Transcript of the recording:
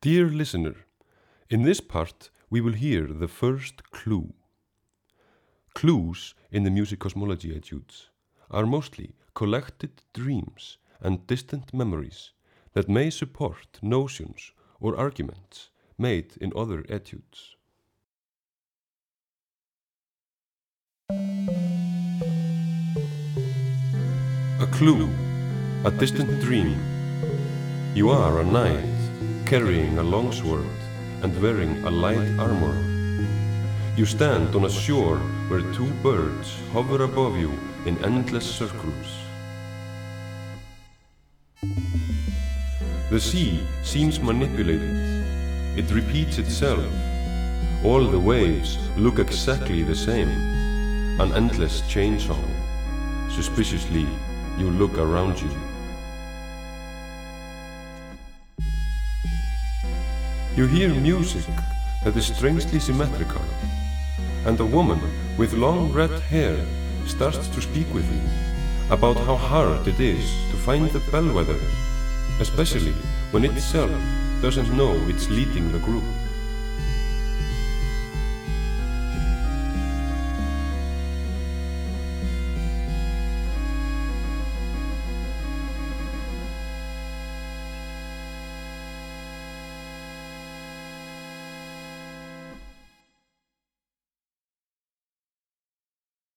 Dear listener, in this part we will hear the first clue. Clues in the Musicosmology etudes are mostly collected dreams and distant memories that may support notions or arguments made in other etudes. A clue, a distant dream. You are a knight carrying a longsword and wearing a light armor. You stand on a shore where two birds hover above you in endless circles. The sea seems manipulated. It repeats itself. All the waves look exactly the same. An endless chain song. Suspiciously, you look around you. You hear music that is strangely symmetrical, and a woman with long red hair starts to speak with you about how hard it is to find the bellwether, especially when itself doesn't know it's leading the group.